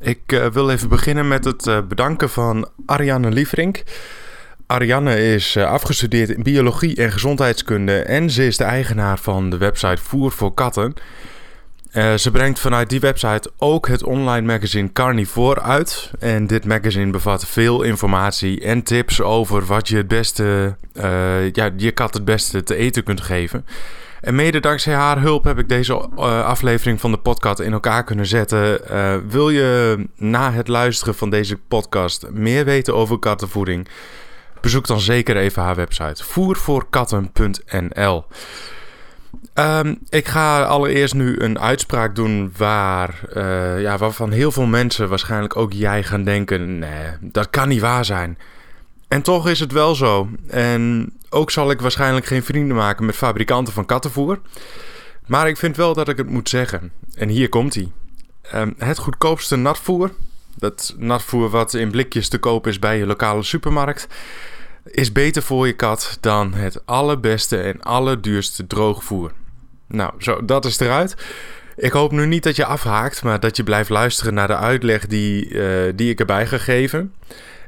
Ik uh, wil even beginnen met het uh, bedanken van Ariane Lieverink. Ariane is uh, afgestudeerd in biologie en gezondheidskunde en ze is de eigenaar van de website Voer voor Katten. ze brengt vanuit die website ook het online magazine Carnivore uit. En dit magazine bevat veel informatie en tips over wat je het beste, ja, je kat het beste te eten kunt geven. En mede dankzij haar hulp heb ik deze uh, aflevering van de podcast in elkaar kunnen zetten. Uh, wil je na het luisteren van deze podcast meer weten over kattenvoeding? Bezoek dan zeker even haar website voervoorkatten.nl. Um, ik ga allereerst nu een uitspraak doen waar, uh, ja, waarvan heel veel mensen, waarschijnlijk ook jij, gaan denken: nee, dat kan niet waar zijn. En toch is het wel zo. En ook zal ik waarschijnlijk geen vrienden maken met fabrikanten van kattenvoer. Maar ik vind wel dat ik het moet zeggen. En hier komt hij. Um, het goedkoopste natvoer, dat natvoer wat in blikjes te koop is bij je lokale supermarkt, is beter voor je kat dan het allerbeste en allerduurste droogvoer. Nou, zo, dat is eruit. Ik hoop nu niet dat je afhaakt, maar dat je blijft luisteren naar de uitleg die, uh, die ik erbij ga geven.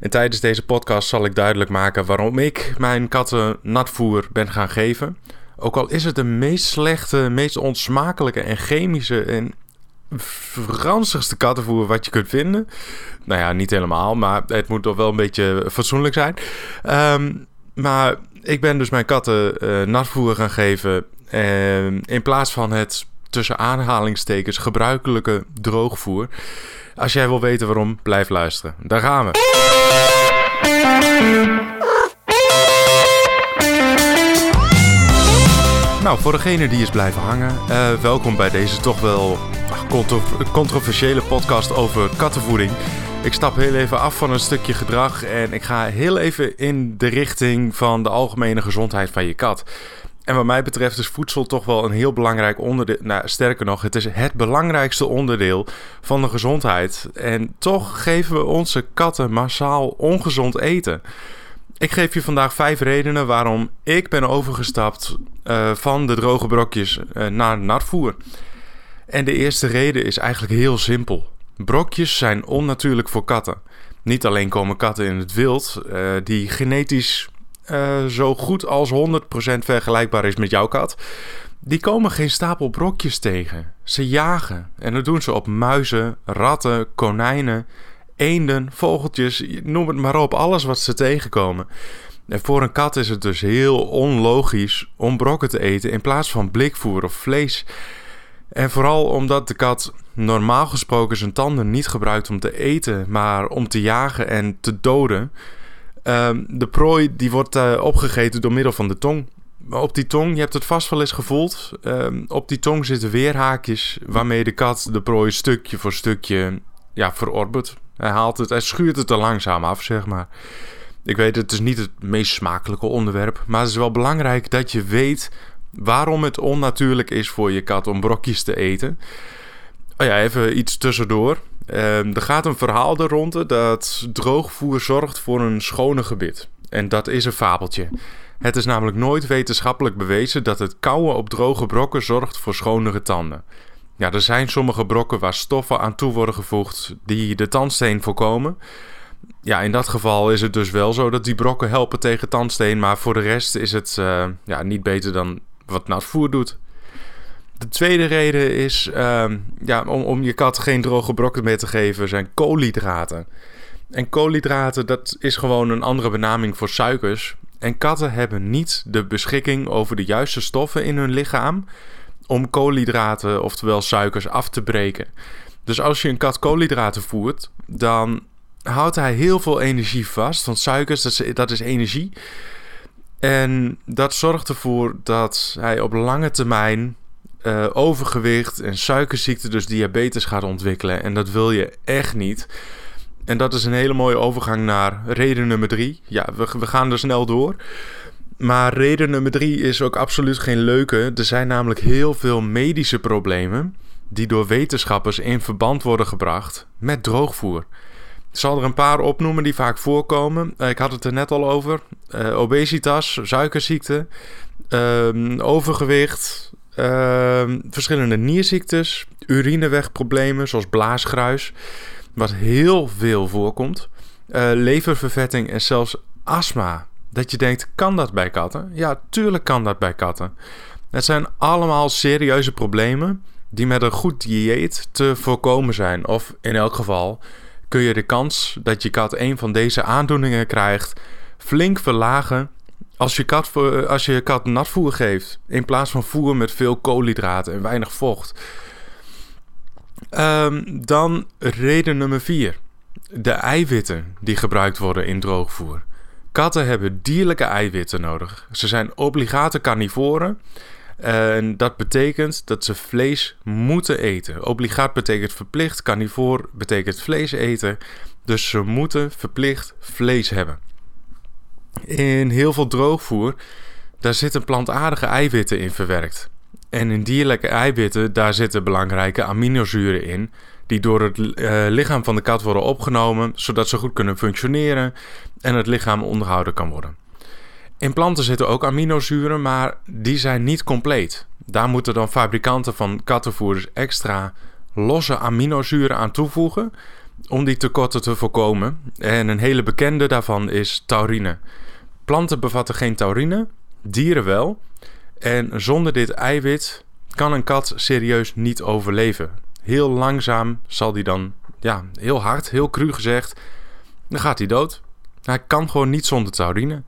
En tijdens deze podcast zal ik duidelijk maken waarom ik mijn katten natvoer ben gaan geven. Ook al is het de meest slechte, meest onsmakelijke en chemische en ranzigste kattenvoer wat je kunt vinden. Nou ja, niet helemaal, maar het moet toch wel een beetje fatsoenlijk zijn. Um, maar ik ben dus mijn katten uh, natvoer gaan geven. Uh, in plaats van het tussen aanhalingstekens gebruikelijke droogvoer. Als jij wil weten waarom, blijf luisteren. Daar gaan we. Nou, voor degene die is blijven hangen, uh, welkom bij deze toch wel contro controversiële podcast over kattenvoeding. Ik stap heel even af van een stukje gedrag en ik ga heel even in de richting van de algemene gezondheid van je kat. En wat mij betreft is voedsel toch wel een heel belangrijk onderdeel. Nou, sterker nog, het is het belangrijkste onderdeel van de gezondheid. En toch geven we onze katten massaal ongezond eten. Ik geef je vandaag vijf redenen waarom ik ben overgestapt uh, van de droge brokjes uh, naar natvoer. En de eerste reden is eigenlijk heel simpel. Brokjes zijn onnatuurlijk voor katten. Niet alleen komen katten in het wild uh, die genetisch uh, zo goed als 100% vergelijkbaar is met jouw kat. Die komen geen stapel brokjes tegen. Ze jagen. En dat doen ze op muizen, ratten, konijnen, eenden, vogeltjes, noem het maar op. Alles wat ze tegenkomen. En voor een kat is het dus heel onlogisch om brokken te eten in plaats van blikvoer of vlees. En vooral omdat de kat normaal gesproken zijn tanden niet gebruikt om te eten, maar om te jagen en te doden. Um, de prooi die wordt uh, opgegeten door middel van de tong. Op die tong, je hebt het vast wel eens gevoeld. Um, op die tong zitten weerhaakjes waarmee de kat de prooi stukje voor stukje ja, verorbert. Hij haalt het, hij schuurt het er langzaam af, zeg maar. Ik weet, het is niet het meest smakelijke onderwerp, maar het is wel belangrijk dat je weet waarom het onnatuurlijk is voor je kat om brokjes te eten. Oh ja, even iets tussendoor. Um, er gaat een verhaal er rond dat droogvoer zorgt voor een schone gebit. En dat is een fabeltje. Het is namelijk nooit wetenschappelijk bewezen dat het kauwen op droge brokken zorgt voor schonere tanden. Ja, er zijn sommige brokken waar stoffen aan toe worden gevoegd die de tandsteen voorkomen. Ja, in dat geval is het dus wel zo dat die brokken helpen tegen tandsteen, maar voor de rest is het uh, ja, niet beter dan wat natvoer doet. De tweede reden is um, ja, om, om je kat geen droge brokken meer te geven, zijn koolhydraten. En koolhydraten, dat is gewoon een andere benaming voor suikers. En katten hebben niet de beschikking over de juiste stoffen in hun lichaam om koolhydraten, oftewel suikers, af te breken. Dus als je een kat koolhydraten voert, dan houdt hij heel veel energie vast. Want suikers, dat is energie. En dat zorgt ervoor dat hij op lange termijn uh, overgewicht en suikerziekte, dus diabetes gaat ontwikkelen. En dat wil je echt niet. En dat is een hele mooie overgang naar reden nummer drie. Ja, we, we gaan er snel door. Maar reden nummer drie is ook absoluut geen leuke. Er zijn namelijk heel veel medische problemen die door wetenschappers in verband worden gebracht met droogvoer. Ik zal er een paar opnoemen die vaak voorkomen. Uh, ik had het er net al over. Uh, obesitas, suikerziekte, uh, overgewicht, uh, verschillende nierziektes, urinewegproblemen zoals blaasgruis. wat heel veel voorkomt. Uh, leververvetting en zelfs astma. Dat je denkt, kan dat bij katten? Ja, tuurlijk kan dat bij katten. Het zijn allemaal serieuze problemen die met een goed dieet te voorkomen zijn. Of in elk geval kun je de kans dat je kat een van deze aandoeningen krijgt flink verlagen als je kat, als je kat natvoer geeft. In plaats van voer met veel koolhydraten en weinig vocht. Um, dan reden nummer 4. De eiwitten die gebruikt worden in droogvoer. Katten hebben dierlijke eiwitten nodig. Ze zijn obligate carnivoren. En dat betekent dat ze vlees moeten eten. Obligaat betekent verplicht, carnivoor betekent vlees eten. Dus ze moeten verplicht vlees hebben. In heel veel droogvoer, daar zitten plantaardige eiwitten in verwerkt. En in dierlijke eiwitten, daar zitten belangrijke aminozuren in, die door het uh, lichaam van de kat worden opgenomen, zodat ze goed kunnen functioneren en het lichaam onderhouden kan worden. In planten zitten ook aminozuren, maar die zijn niet compleet. Daar moeten dan fabrikanten van kattenvoerders extra losse aminozuren aan toevoegen om die tekorten te voorkomen. En een hele bekende daarvan is taurine. Planten bevatten geen taurine, dieren wel. En zonder dit eiwit kan een kat serieus niet overleven. Heel langzaam zal die dan, ja, heel hard, heel cru gezegd, dan gaat hij dood. Hij kan gewoon niet zonder taurine.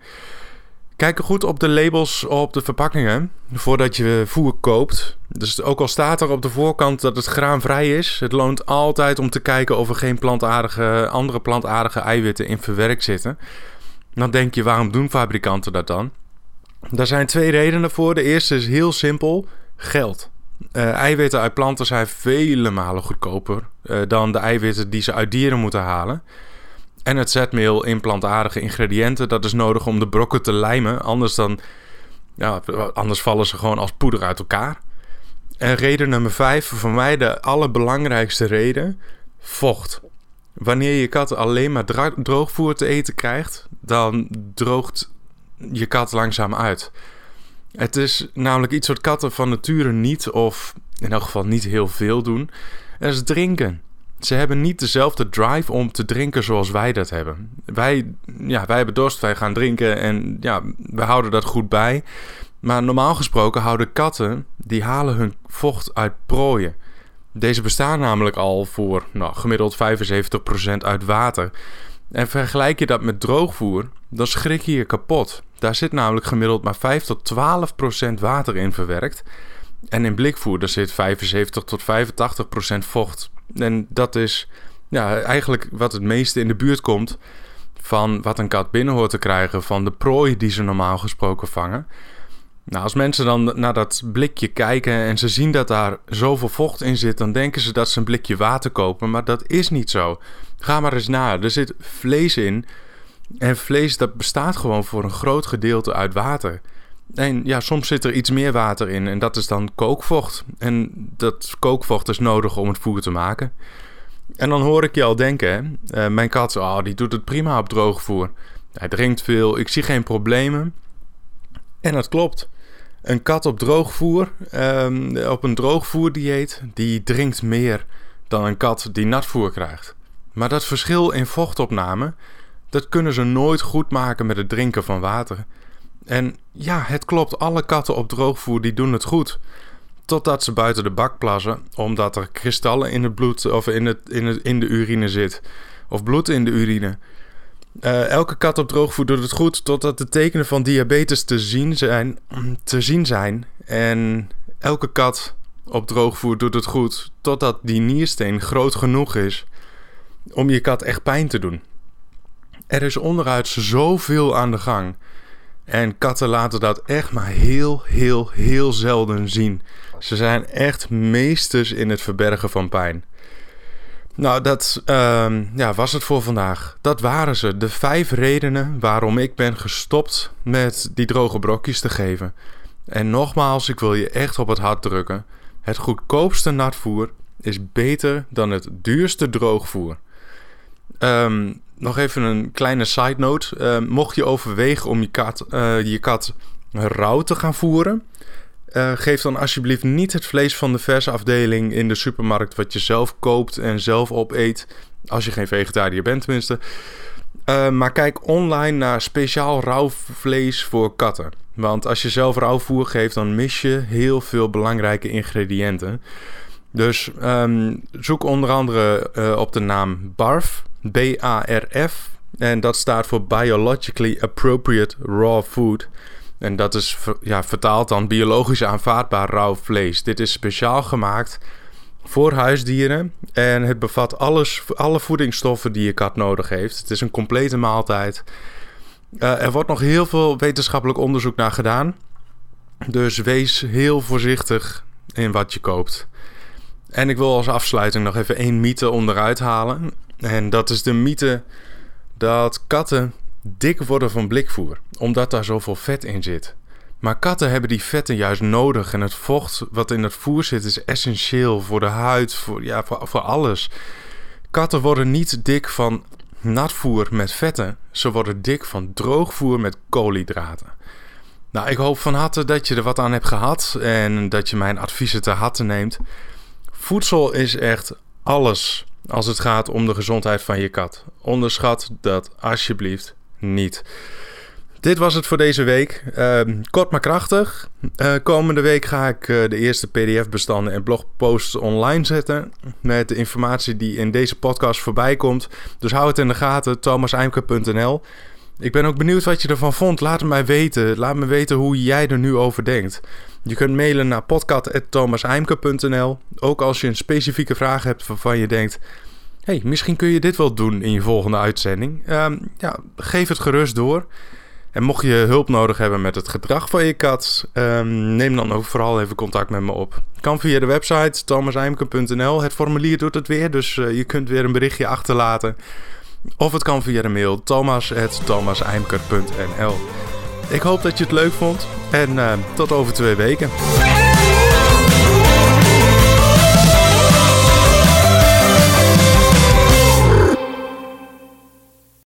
Kijk goed op de labels op de verpakkingen voordat je voer koopt. Dus ook al staat er op de voorkant dat het graanvrij is, het loont altijd om te kijken of er geen plantaardige, andere plantaardige eiwitten in verwerkt zitten. Dan denk je, waarom doen fabrikanten dat dan? Daar zijn twee redenen voor. De eerste is heel simpel: geld. Uh, eiwitten uit planten zijn vele malen goedkoper uh, dan de eiwitten die ze uit dieren moeten halen. En het zetmeel in plantaardige ingrediënten, dat is nodig om de brokken te lijmen. Anders, dan, ja, anders vallen ze gewoon als poeder uit elkaar. En reden nummer vijf, voor mij de allerbelangrijkste reden, vocht. Wanneer je kat alleen maar droogvoer te eten krijgt, dan droogt je kat langzaam uit. Het is namelijk iets wat katten van nature niet, of in elk geval niet heel veel doen. Dat is drinken. Ze hebben niet dezelfde drive om te drinken zoals wij dat hebben. Wij, ja, wij hebben dorst, wij gaan drinken en ja, we houden dat goed bij. Maar normaal gesproken houden katten, die halen hun vocht uit prooien. Deze bestaan namelijk al voor nou, gemiddeld 75% uit water. En vergelijk je dat met droogvoer, dan schrik je je kapot. Daar zit namelijk gemiddeld maar 5 tot 12 procent water in verwerkt. En in blikvoer daar zit 75 tot 85 procent vocht. En dat is ja, eigenlijk wat het meeste in de buurt komt van wat een kat binnen hoort te krijgen van de prooi die ze normaal gesproken vangen. Nou, als mensen dan naar dat blikje kijken en ze zien dat daar zoveel vocht in zit, dan denken ze dat ze een blikje water kopen, maar dat is niet zo. Ga maar eens na. Er zit vlees in. En vlees dat bestaat gewoon voor een groot gedeelte uit water. En ja, soms zit er iets meer water in en dat is dan kookvocht. En dat kookvocht is nodig om het voer te maken. En dan hoor ik je al denken, uh, mijn kat, oh, die doet het prima op droogvoer. Hij drinkt veel, ik zie geen problemen. En dat klopt. Een kat op droogvoer, um, op een droogvoerdieet, die drinkt meer dan een kat die natvoer krijgt. Maar dat verschil in vochtopname, dat kunnen ze nooit goed maken met het drinken van water. En ja, het klopt, alle katten op droogvoer die doen het goed. Totdat ze buiten de bak plassen, omdat er kristallen in het bloed of in, het, in, het, in de urine zit. Of bloed in de urine. Uh, elke kat op droogvoer doet het goed totdat de tekenen van diabetes te zien zijn. Te zien zijn. En elke kat op droogvoer doet het goed totdat die niersteen groot genoeg is om je kat echt pijn te doen. Er is onderuit zoveel aan de gang. En katten laten dat echt maar heel, heel, heel zelden zien. Ze zijn echt meesters in het verbergen van pijn. Nou, dat uh, ja, was het voor vandaag. Dat waren ze. De vijf redenen waarom ik ben gestopt met die droge brokjes te geven. En nogmaals, ik wil je echt op het hart drukken. Het goedkoopste natvoer is beter dan het duurste droogvoer. Um, nog even een kleine side note. Uh, mocht je overwegen om je kat, uh, je kat rauw te gaan voeren, Uh, geef dan alsjeblieft niet het vlees van de versafdeling in de supermarkt wat je zelf koopt en zelf opeet. Als je geen vegetariër bent tenminste. Uh, maar kijk online naar speciaal rauw vlees voor katten. Want als je zelf rauwvoer geeft, dan mis je heel veel belangrijke ingrediënten. Dus zoek onder andere uh, op de naam BARF, B-A-R-F. En dat staat voor Biologically Appropriate Raw Food. En dat is ja, vertaald dan biologisch aanvaardbaar rauw vlees. Dit is speciaal gemaakt voor huisdieren. En het bevat alles, alle voedingsstoffen die je kat nodig heeft. Het is een complete maaltijd. Uh, er wordt nog heel veel wetenschappelijk onderzoek naar gedaan. Dus wees heel voorzichtig in wat je koopt. En ik wil als afsluiting nog even één mythe onderuit halen. En dat is de mythe dat katten dik worden van blikvoer, omdat daar zoveel vet in zit. Maar katten hebben die vetten juist nodig en het vocht wat in het voer zit is essentieel voor de huid, voor, ja, voor, alles. Katten worden niet dik van natvoer met vetten, ze worden dik van droogvoer met koolhydraten. Nou, ik hoop van harte dat je er wat aan hebt gehad en dat je mijn adviezen te harte neemt. Voedsel is echt alles als het gaat om de gezondheid van je kat. Onderschat dat alsjeblieft niet. Dit was het voor deze week. Uh, kort maar krachtig. Uh, komende week ga ik uh, de eerste PDF-bestanden en blogposts online zetten. Met de informatie die in deze podcast voorbij komt. Dus hou het in de gaten, thomaseimke.nl. Ik ben ook benieuwd wat je ervan vond. Laat het mij weten. Laat me weten hoe jij er nu over denkt. Je kunt mailen naar podcast.thomaseimke.nl. Ook als je een specifieke vraag hebt waarvan je denkt... hey, misschien kun je dit wel doen in je volgende uitzending. Uh, ja, geef het gerust door. En mocht je hulp nodig hebben met het gedrag van je kat, um, neem dan ook vooral even contact met me op. Kan via de website thomaseimke.nl. Het formulier doet het weer, dus uh, je kunt weer een berichtje achterlaten. Of het kan via de mail thomas.thomaseimker.nl. Ik hoop dat je het leuk vond en uh, tot over twee weken.